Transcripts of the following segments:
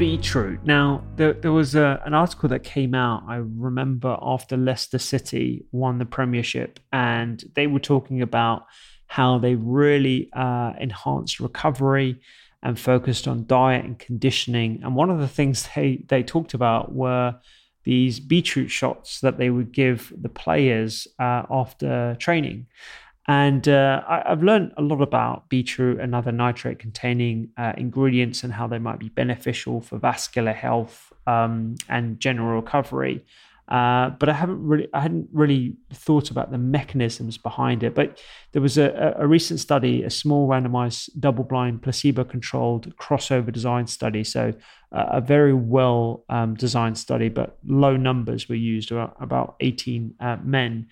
beetroot. Now, there, there was a, an article that came out, I remember, after Leicester City won the Premiership, and they were talking about how they really uh, enhanced recovery and focused on diet and conditioning. And one of the things they, they talked about were these beetroot shots that they would give the players uh, after training. And uh, I, have learned a lot about beetroot and other nitrate containing uh, ingredients and how they might be beneficial for vascular health um, and general recovery. Uh, but I haven't really, I hadn't really thought about the mechanisms behind it. But there was a, a recent study, a small randomized, double-blind, placebo-controlled crossover design study. So uh, a very well um, designed study, but low numbers were used, about, about 18 uh, men.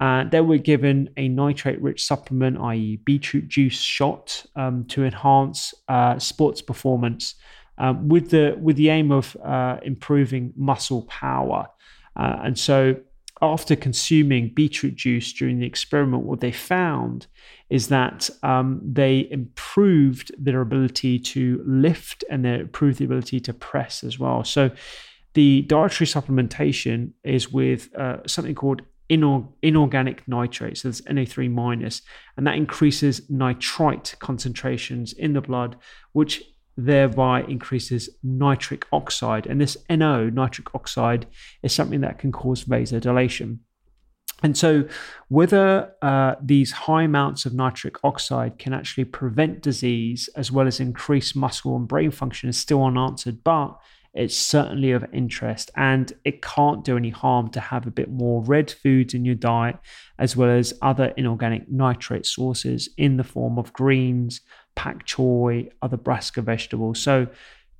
Uh, they were given a nitrate rich supplement, i.e., beetroot juice shot, um, to enhance uh, sports performance um, with, the, with the aim of uh, improving muscle power. Uh, and so, after consuming beetroot juice during the experiment, what they found is that um, they improved their ability to lift and they improved the ability to press as well. So, the dietary supplementation is with uh, something called inor- inorganic nitrate, so that's NO3 minus, and that increases nitrite concentrations in the blood, which thereby increases nitric oxide. And this NO, nitric oxide, is something that can cause vasodilation. And so, whether uh, these high amounts of nitric oxide can actually prevent disease as well as increase muscle and brain function is still unanswered. But it's certainly of interest and it can't do any harm to have a bit more red foods in your diet as well as other inorganic nitrate sources in the form of greens pak choi other brassica vegetables. So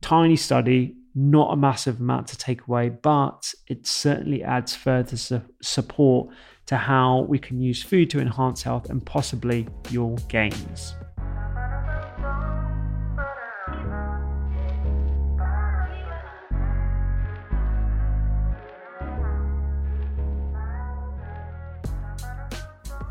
tiny study not a massive amount to take away but it certainly adds further su- support to how we can use food to enhance health and possibly your gains